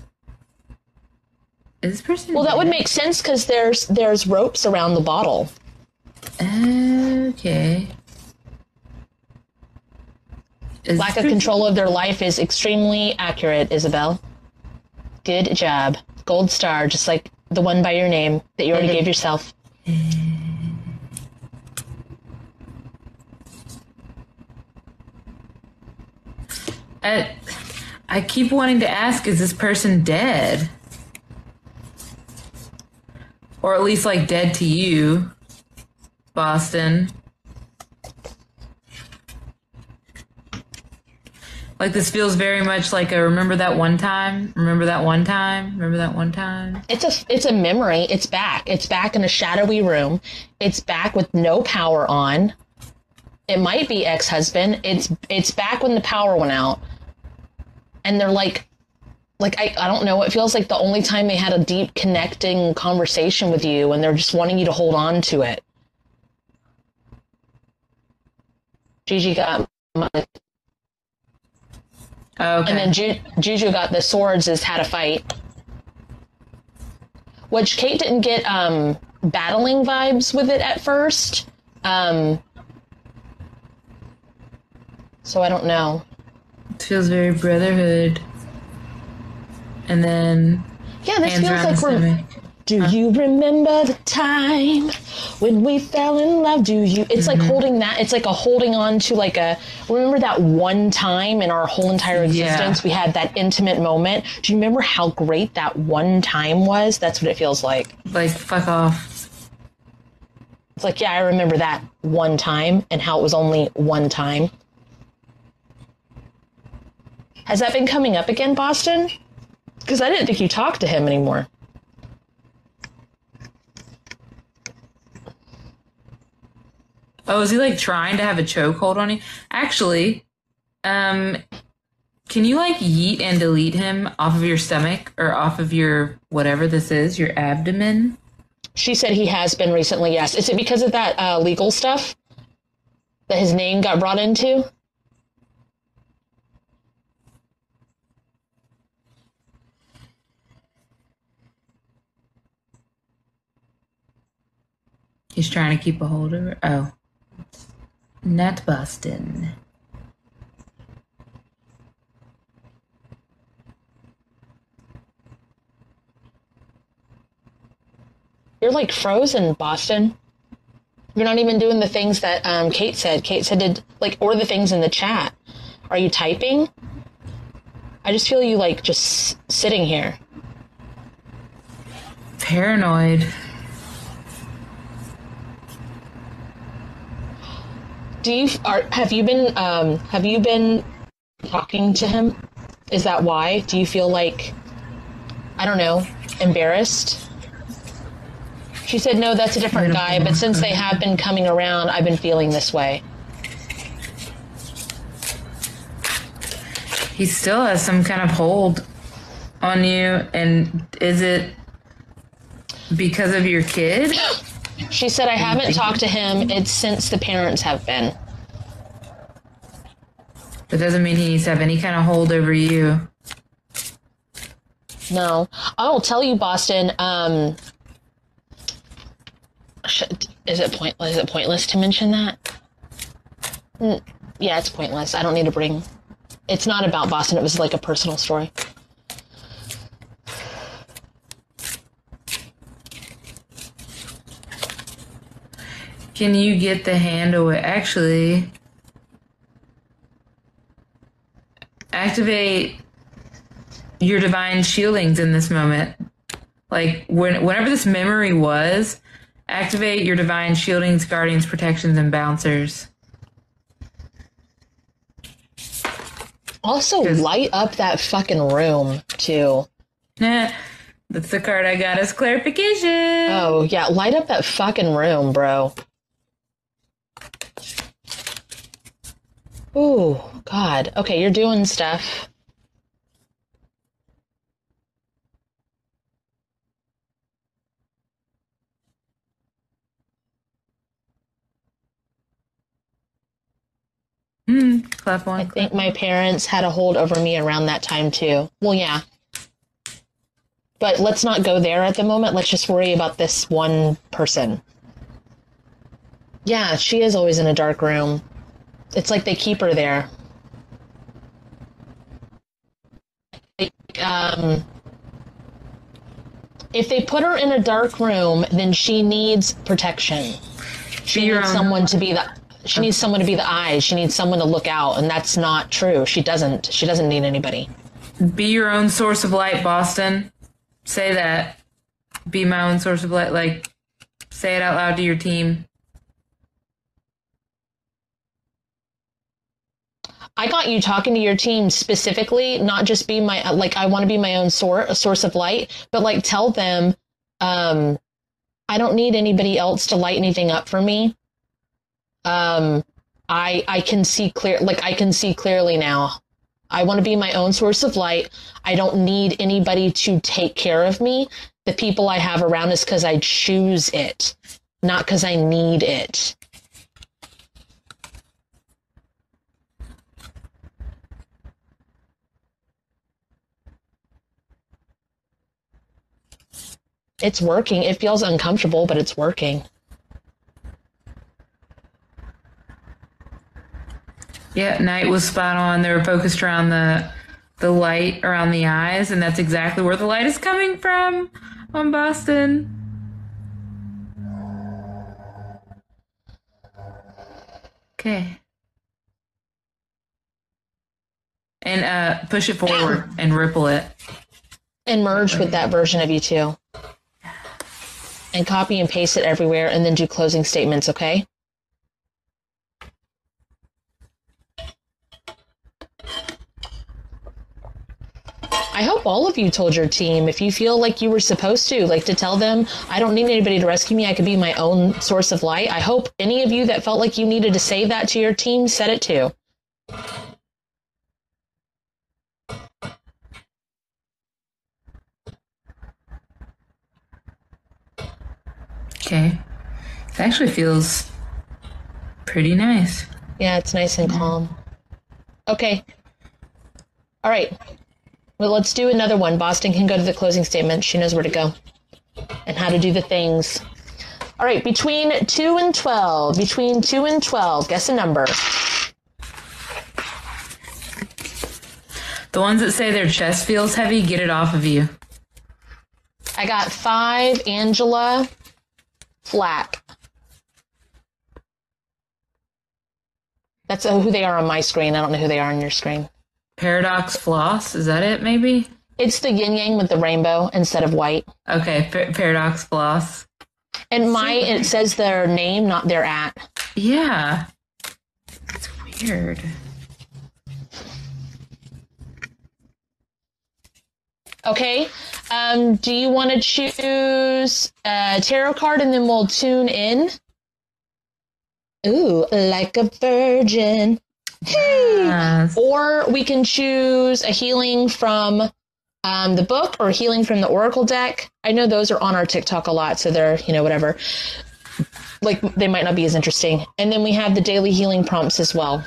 Is this person. Well, that would make sense because there's there's ropes around the bottle. Okay. Is Lack of control of their life is extremely accurate, Isabel. Good job. Gold star, just like the one by your name that you already gave yourself. I, I keep wanting to ask is this person dead? Or at least like dead to you, Boston. Like this feels very much like a remember that one time? Remember that one time? Remember that one time? It's a it's a memory. It's back. It's back in a shadowy room. It's back with no power on. It might be ex-husband. It's it's back when the power went out. And they're like like I, I don't know, it feels like the only time they had a deep connecting conversation with you and they're just wanting you to hold on to it. Gigi got money. Okay. And then Ju- Juju got the swords is had a fight. Which Kate didn't get um, battling vibes with it at first. Um, so I don't know. Feels very brotherhood. And then Yeah, this feels like we're. stomach. Do you remember the time when we fell in love? Do you? It's like mm-hmm. holding that. It's like a holding on to like a. Remember that one time in our whole entire Yeah. existence we had that intimate moment? Do you remember how great that one time was? That's what it feels like. Like fuck off. It's like, yeah, I remember that one time and how it was only one time. Has that been coming up again, Boston? Because I didn't think you talked to him anymore. Oh, is he like trying to have a chokehold on you? Actually, um, can you like yeet and delete him off of your stomach or off of your whatever this is, your abdomen? She said he has been recently, yes. Is it because of that uh, legal stuff that his name got brought into? He's trying to keep a hold of her. Oh, nut busting. You're like frozen, Boston. You're not even doing the things that um, Kate said. Kate said, did, like, or the things in the chat. Are you typing? I just feel you like just sitting here. Paranoid. Do you are have you been um have you been talking to him? Is that why? Do you feel like I don't know, embarrassed? She said no, that's a different guy, but since they have been coming around, I've been feeling this way. He still has some kind of hold on you, and is it because of your kid? [gasps] [laughs] She said I haven't talked to him. It's since the parents have been. That doesn't mean he needs to have any kind of hold over you. No, I will tell you, Boston. Um, sh- is it pointless? Is it pointless to mention that? Mm, yeah, it's pointless. I don't need to bring. It's not about Boston. It was like a personal story. Can you get the handle? Actually, activate your divine shieldings in this moment. Like when, whenever this memory was, activate your divine shieldings, guardians, protections, and bouncers. Also, light up that fucking room too. [laughs] That's the card I got as clarification. Oh yeah, light up that fucking room, bro. Ooh, God. Okay, you're doing stuff. Hmm, clap I one. think my parents had a hold over me around that time too. Well, yeah. But let's not go there at the moment. Let's just worry about this one person. Yeah, she is always in a dark room. It's like they keep her there. Like, Um, if they put her in a dark room, then she needs protection. She needs someone to be the She needs someone to be the eyes. She needs someone to look out, and that's not true. She doesn't. She doesn't need anybody. Be your own source of light, Boston. Say that. Be my own source of light. Like, say it out loud to your team. I got you talking to your team specifically, not just be my like I want to be my own sort a source of light, but like tell them um I don't need anybody else to light anything up for me. Um I I can see clear like I can see clearly now. I want to be my own source of light. I don't need anybody to take care of me. The people I have around is cuz I choose it, not cuz I need it. It's working. It feels uncomfortable, but it's working. Yeah, night was spot on. They were focused around the the light around the eyes, and that's exactly where the light is coming from on Boston. Okay. And uh push it forward and ripple it. And merge with that version of you too. And copy and paste it everywhere and then do closing statements, okay? I hope all of you told your team if you feel like you were supposed to, like to tell them, I don't need anybody to rescue me. I could be my own source of light. I hope any of you that felt like you needed to say that to your team said it too. Okay. It actually feels pretty nice. Yeah, it's nice and calm. Okay. All right. Well, let's do another one. Boston can go to the closing statement. She knows where to go and how to do the things. All right, between 2 and 12. Between 2 and 12. Guess a number. The ones that say their chest feels heavy, get it off of you. I got 5, Angela Flack. That's uh, who they are on my screen. I don't know who they are on your screen. Paradox floss, is that it maybe? It's the yin yang with the rainbow instead of white. Okay, par- paradox floss. And my it says their name, not their at. Yeah. It's weird. Okay. Um, do you want to choose a tarot card and then we'll tune in? Ooh, like a virgin. Hey. Yes. Or we can choose a healing from um, the book or healing from the Oracle deck. I know those are on our TikTok a lot, so they're, you know, whatever. Like, they might not be as interesting. And then we have the daily healing prompts as well.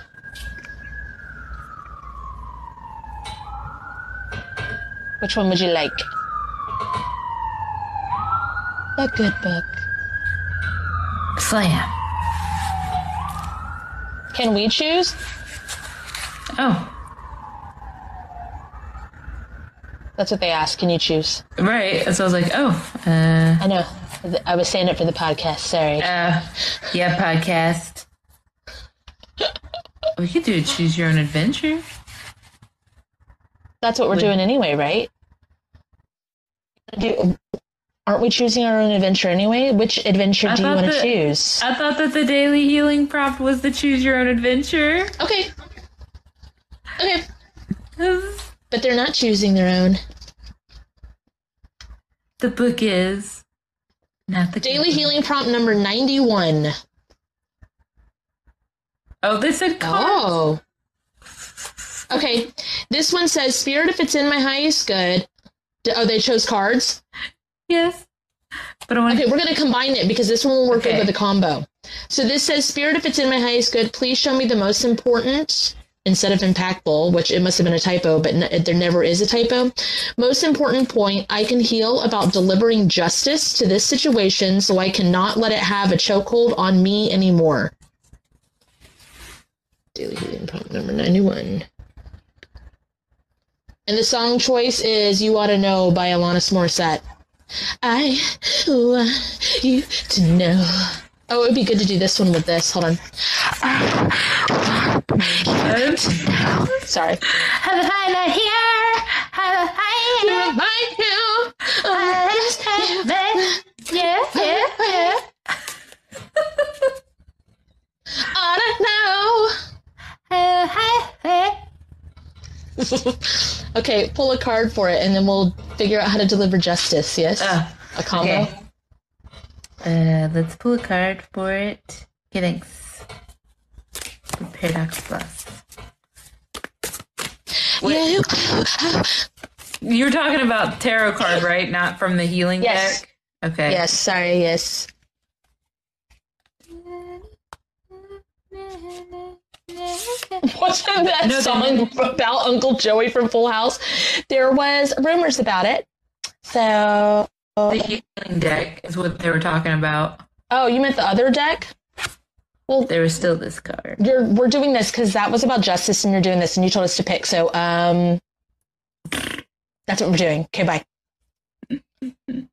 Which one would you like? A good book. Slam. Can we choose? Oh, That's what they asked. Can you choose? right. So I was like, oh, uh, I know. I was saying it for the podcast. Sorry. uh, yeah, podcast. We could do a choose your own adventure. That's what we're doing anyway, right? Do, aren't we choosing our own adventure anyway? Which adventure I do you want to choose? I thought that the daily healing prompt was the choose your own adventure. Okay. Okay. [laughs] But they're not choosing their own. The book is not the Daily healing prompt number 91. Oh, said cards. Oh. Okay. This one says, Spirit, if it's in my highest good. Oh, they chose cards? Yes, but I want Okay, we're going to combine it because this one will work good Okay. with the combo. So this says, Spirit, if it's in my highest good, please show me the most important instead of impactful, which it must have been a typo, but n- there never is a typo. Most important point I can heal about delivering justice to this situation so I cannot let it have a chokehold on me anymore. Daily healing prompt number 91. And the song choice is You Oughta Know by Alanis Morissette. I want you to know Oh, it would be good to do this one with this. Hold on. Sorry. Have a highlight here. Have a highlight. Yeah, yeah, yeah. I [laughs] Have a highlight. don't know. [laughs] okay, pull a card for it, and then we'll figure out how to deliver justice. Yes, Oh, a combo. okay. Uh, let's pull a card for it. Okay, thanks. Paradox Plus. You. You're talking about tarot card, right? Not from the healing Yes. deck? Okay. Yes. Sorry. Yes. [laughs] Wasn't that No, song about Uncle Joey from Full House? There was rumors about it. So, The healing deck is what they were talking about. oh, you meant the other deck? Well, there was still this card. You're we're doing this because that was about justice, and you're doing this, and you told us to pick. So, um, that's what we're doing. Okay, bye. [laughs]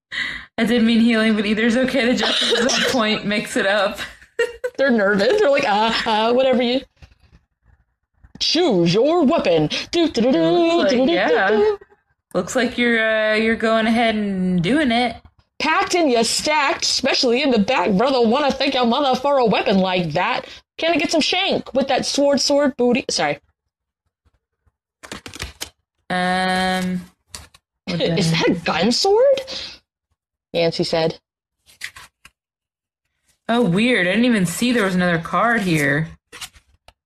I didn't mean healing, but either's okay. The justice is on [laughs] point. Mix it up. They're nervous. They're like, uh, uh, whatever you. Choose your weapon. Do, do, do, do, Looks like- yeah. Looks like you're uh, you're going ahead and doing it. Packed and you stacked, especially in the back, brother. Want to thank your mother for a weapon like that? Can I get some shank with that sword, sword, booty? Sorry, Um, [laughs] is that a gun sword? Yancy said. oh weird! I didn't even see there was another card here.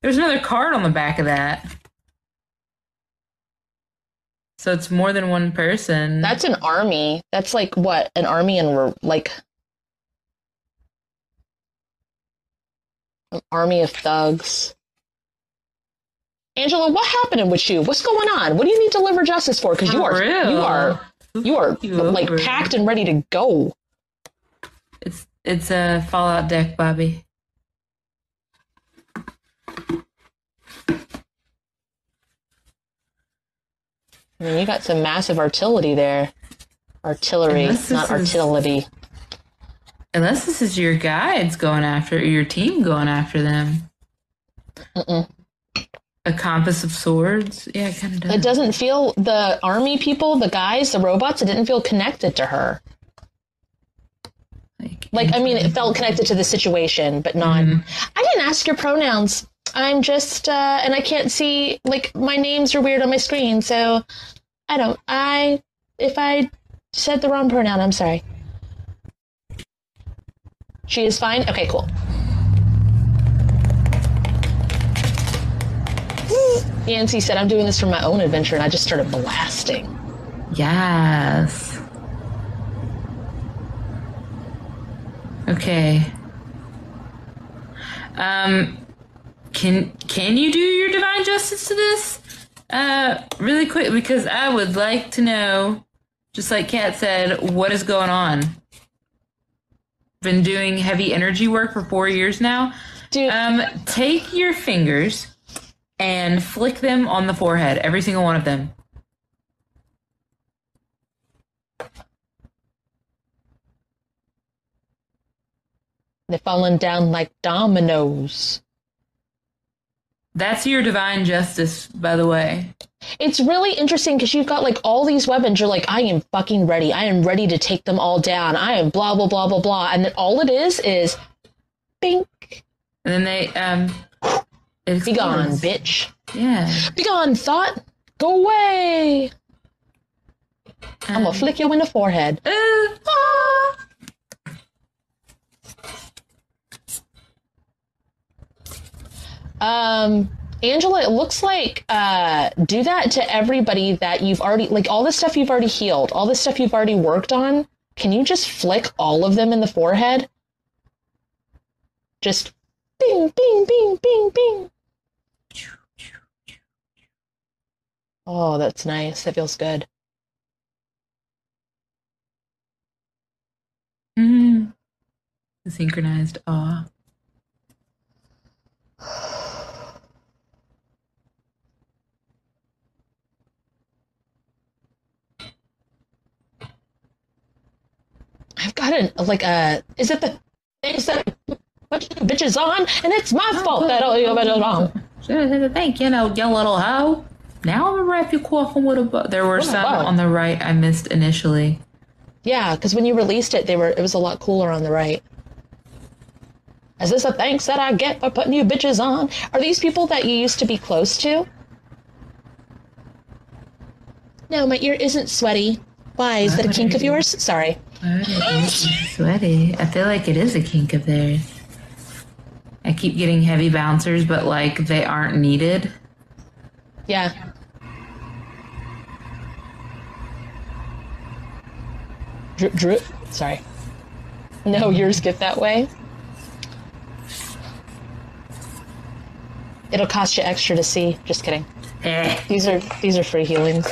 There's another card on the back of that. So it's more than one person. That's an army. That's like what an army and we're like an army of thugs. Angela, what happened with you? What's going on? What do you need to deliver justice for? Because you are real. you are you are You like over. packed and ready to go. It's it's a Fallout deck, Bobby. I mean, you got some massive artillery there. Artillery, not artillery. Unless this is your guides going after your team going after them. Mm-mm. A compass of swords. Yeah, it kind of does. It doesn't feel the army people, the guys, the robots. It didn't feel connected to her. Like, Like, I mean, it felt connected to the situation, but not. Mhm. I didn't ask your pronouns. I'm just, uh, and I can't see, like, my names are weird on my screen, so I don't. I, if I said the wrong pronoun, I'm sorry. She is fine? Okay, cool. Yancy said, I'm doing this for my own adventure, and I just started blasting. Yes. Okay. Um can can you do your divine justice to this? Uh really quick because I would like to know just like Kat said what is going on. Been doing heavy energy work for 4 years now. Dude, Um take your fingers and flick them on the forehead, every single one of them. they're falling down like dominoes. That's your divine justice, by the way. It's really interesting because you've got like all these weapons. You're like, I am fucking ready. I am ready to take them all down. I am blah blah blah blah blah. And then all it is is, bink, And then they um be gone, bitch. Yeah. Be gone, thought. Go away. I'm gonna Um, flick you in the forehead. uh, Ah. Um, Angela, it looks like uh, do that to everybody that you've already like all the stuff you've already healed, all the stuff you've already worked on. Can you just flick all of them in the forehead? Just bing, bing, bing, bing, bing. Oh, that's nice. That feels good. mhm. The synchronized awe. I've got an like a is it the things that put you bitches on, and it's my oh, fault that all you it wrong. Thank you know, you little hoe. Now I'm gonna wrap you coughing with a bu- There were some on the right I missed initially. Yeah, because when you released it, they were it was a lot cooler on the right. Is this a thanks that I get for putting you bitches on? Are these people that you used to be close to? No, my ear isn't sweaty. Why? Is that a kink of yours? Sorry. Sweaty. I feel like it is a kink of theirs. I keep getting heavy bouncers, but like they aren't needed. Yeah. Drip, drip. Sorry. No, yours get that way. It'll cost you extra to see. Just kidding. Eh. These are these are free healings.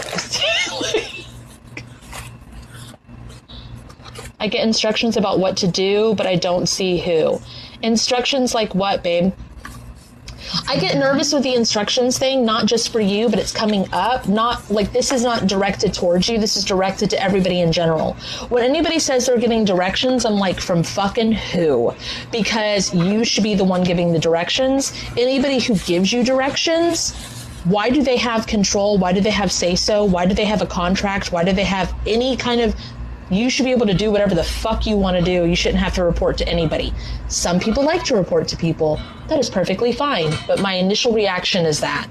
I get instructions about what to do, but I don't see who. Instructions like what, babe? I get nervous with the instructions thing, not just for you, but it's coming up. Not like this is not directed towards you. This is directed to everybody in general. When anybody says they're giving directions, I'm like, from fucking who? Because you should be the one giving the directions. Anybody who gives you directions, why do they have control? Why do they have say so? Why do they have a contract? Why do they have any kind of you should be able to do whatever the fuck you want to do. You shouldn't have to report to anybody. Some people like to report to people. That is perfectly fine. But my initial reaction is that.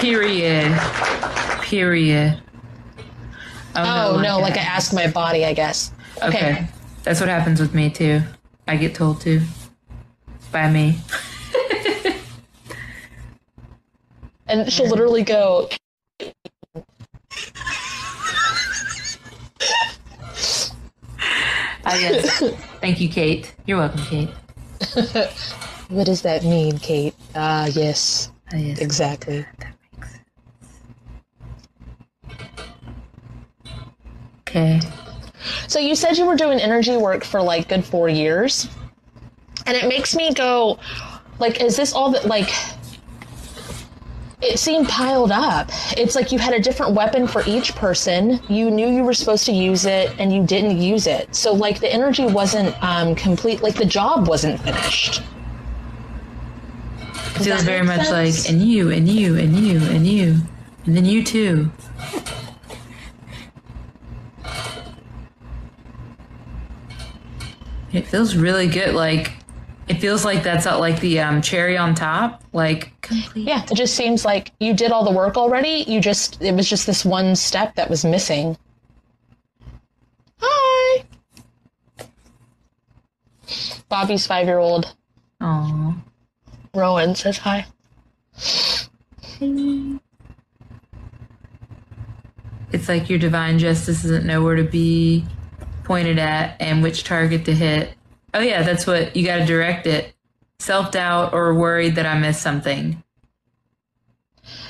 Period. Period. Oh, no, oh, like I I ask my body, I guess. Okay. okay. That's what happens with me too. I get told to. By me. [laughs] And she'll literally go, I guess. [laughs] Thank you, Kate. You're welcome, Kate. [laughs] What does that mean, Kate? Ah, yes, Ah, yes. exactly. That makes sense. Okay. So you said you were doing energy work for like good four years. And it makes me go, like, is this all that, like, it seemed piled up. It's like you had a different weapon for each person. You knew you were supposed to use it and you didn't use it. So, like, the energy wasn't um, complete, like, the job wasn't finished. It feels very make much sense? like, and you, and you, and you, and you, and then you too. It feels really good. Like, it feels like that's uh, like the um, cherry on top. Like, complete. Yeah, it just seems like you did all the work already. You just, it was just this one step that was missing. Hi! Bobby's five year old Aw. Rowan says hi. It's like your divine justice doesn't know where to be pointed at and which target to hit. Oh, yeah, that's what you got to direct it. Self doubt or worried that I missed something.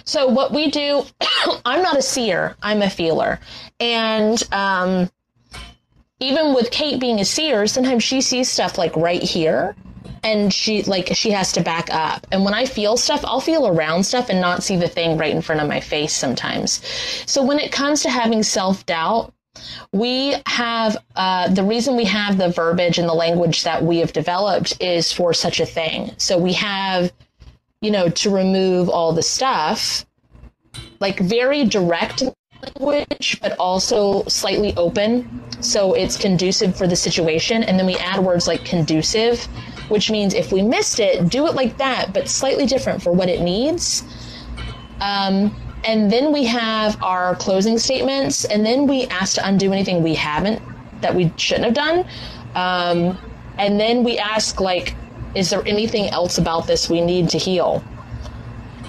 So what we do, [coughs] I'm not a seer, I'm a feeler. And um, even with Kate being a seer, sometimes she sees stuff like right here and she like she has to back up. And when I feel stuff, I'll feel around stuff and not see the thing right in front of my face sometimes. So when it comes to having self-doubt, we have uh, the reason we have the verbiage and the language that we have developed is for such a thing. So we have you know, to remove all the stuff, like very direct language, but also slightly open. So it's conducive for the situation. And then we add words like conducive, which means if we missed it, do it like that, but slightly different for what it needs. Um, and then we have our closing statements, and then we ask to undo anything we haven't that we shouldn't have done. Um, and then we ask, like, is there anything else about this we need to heal?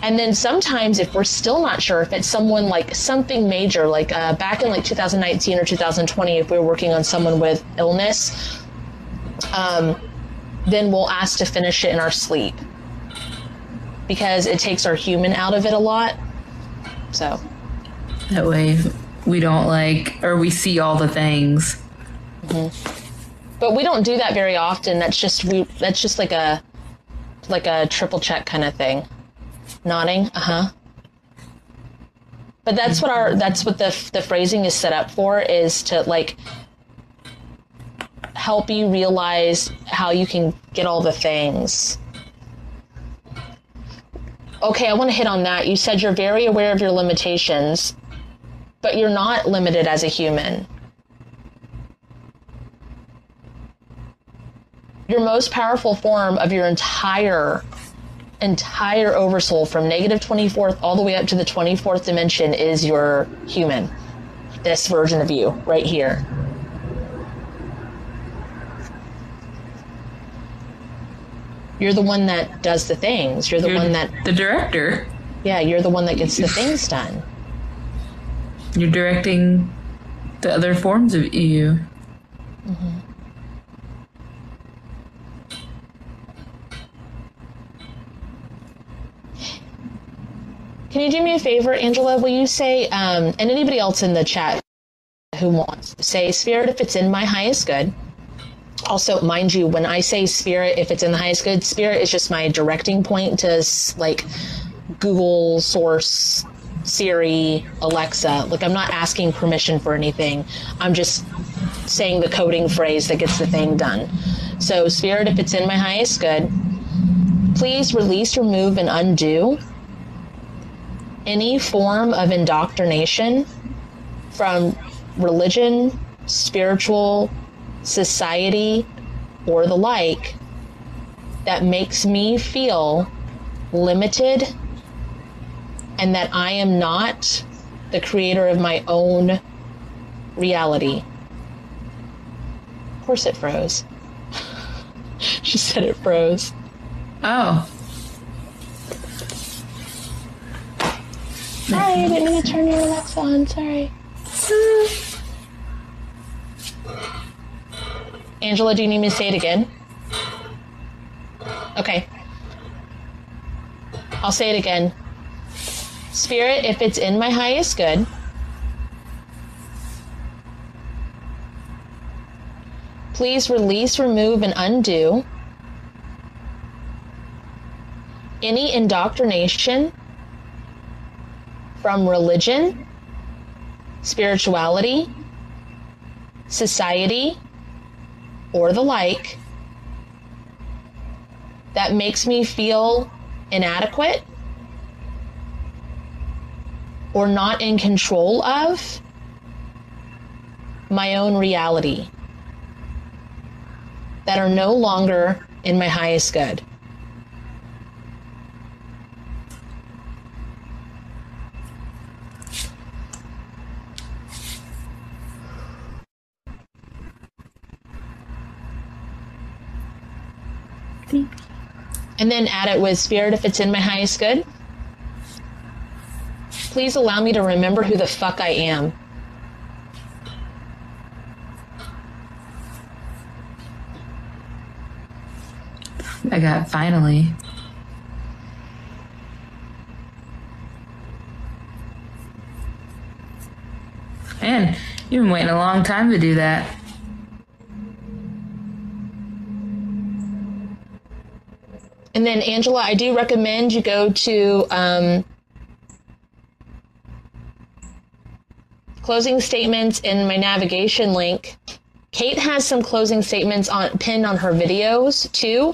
And then sometimes, if we're still not sure, if it's someone like something major, like uh, back in like 2019 or 2020, if we were working on someone with illness, um, then we'll ask to finish it in our sleep because it takes our human out of it a lot. So, That way we don't like, or we see all the things. but we don't do that very often. That's just we. That's just like a like a triple check kind of thing. Nodding. Uh huh. But that's what our that's what the the phrasing is set up for is to like help you realize how you can get all the things. Okay, I want to hit on that. You said you're very aware of your limitations, but you're not limited as a human. Your most powerful form of your entire entire oversoul from negative 24th all the way up to the 24th dimension is your human. This version of you right here. You're the one that does the things. You're the You're one that, the director. yeah, you're the one that gets the [laughs] things done. You're directing the other forms of you. Can you do me a favor, Angela? Will you say, um, and anybody else in the chat who wants, say, Spirit, if it's in my highest good. Also, mind you, when I say Spirit, if it's in the highest good, Spirit is just my directing point to like Google, Source, Siri, Alexa. Like, I'm not asking permission for anything. I'm just saying the coding phrase that gets the thing done. So, Spirit, if it's in my highest good, please release, remove, and undo any form of indoctrination from religion, spiritual, society, or the like that makes me feel limited and that I am not the creator of my own reality. Of course, it froze. [laughs] she said it froze. Oh. Sorry, I didn't mean to turn your Alexa on. Sorry. Mm. Angela, do you need me to say it again? Okay. I'll say it again. Spirit, if it's in my highest good, please release, remove, and undo any indoctrination from religion, spirituality, society, or the like that makes me feel inadequate or not in control of my own reality that are no longer in my highest good. And then add it with spirit if it's in my highest good. Please allow me to remember who the fuck I am. I got finally. Man, you've been waiting a long time to do that. And then, Angela, I do recommend you go to um, closing statements in my navigation link. Kate has some closing statements on pinned on her videos too.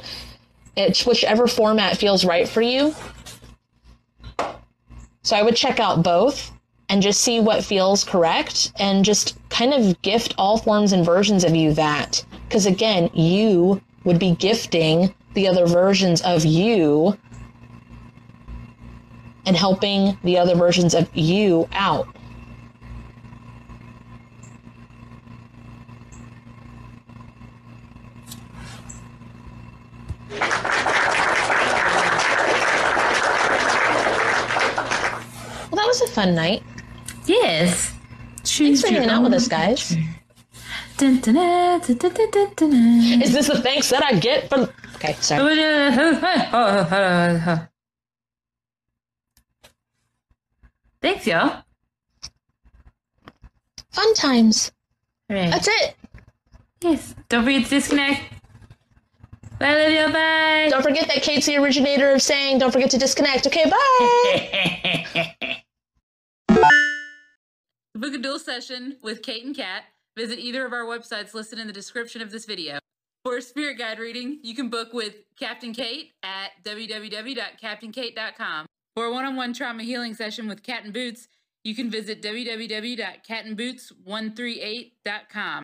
It's whichever format feels right for you. So I would check out both and just see what feels correct and just kind of gift all forms and versions of you that. Because again, you would be gifting the other versions of you and helping the other versions of you out. Well, that was a fun night. Yes. Thanks for hanging out with us, guys. Dun, Is this the thanks that I get from? Okay, sorry. Thanks, y'all. Fun times. That's it. Yes. Don't forget to disconnect. Bye, you. Bye. Don't forget that Kate's the originator of saying, "Don't forget to disconnect." Okay, bye. Book a dual session with Kate and Kat, visit either of our websites listed in the description of this video. For a spirit guide reading, you can book with Kaptinkate at www.Kaptinkate.com. For a one-on-one trauma healing session with KatNBoots, you can visit www.Katnboots138.com.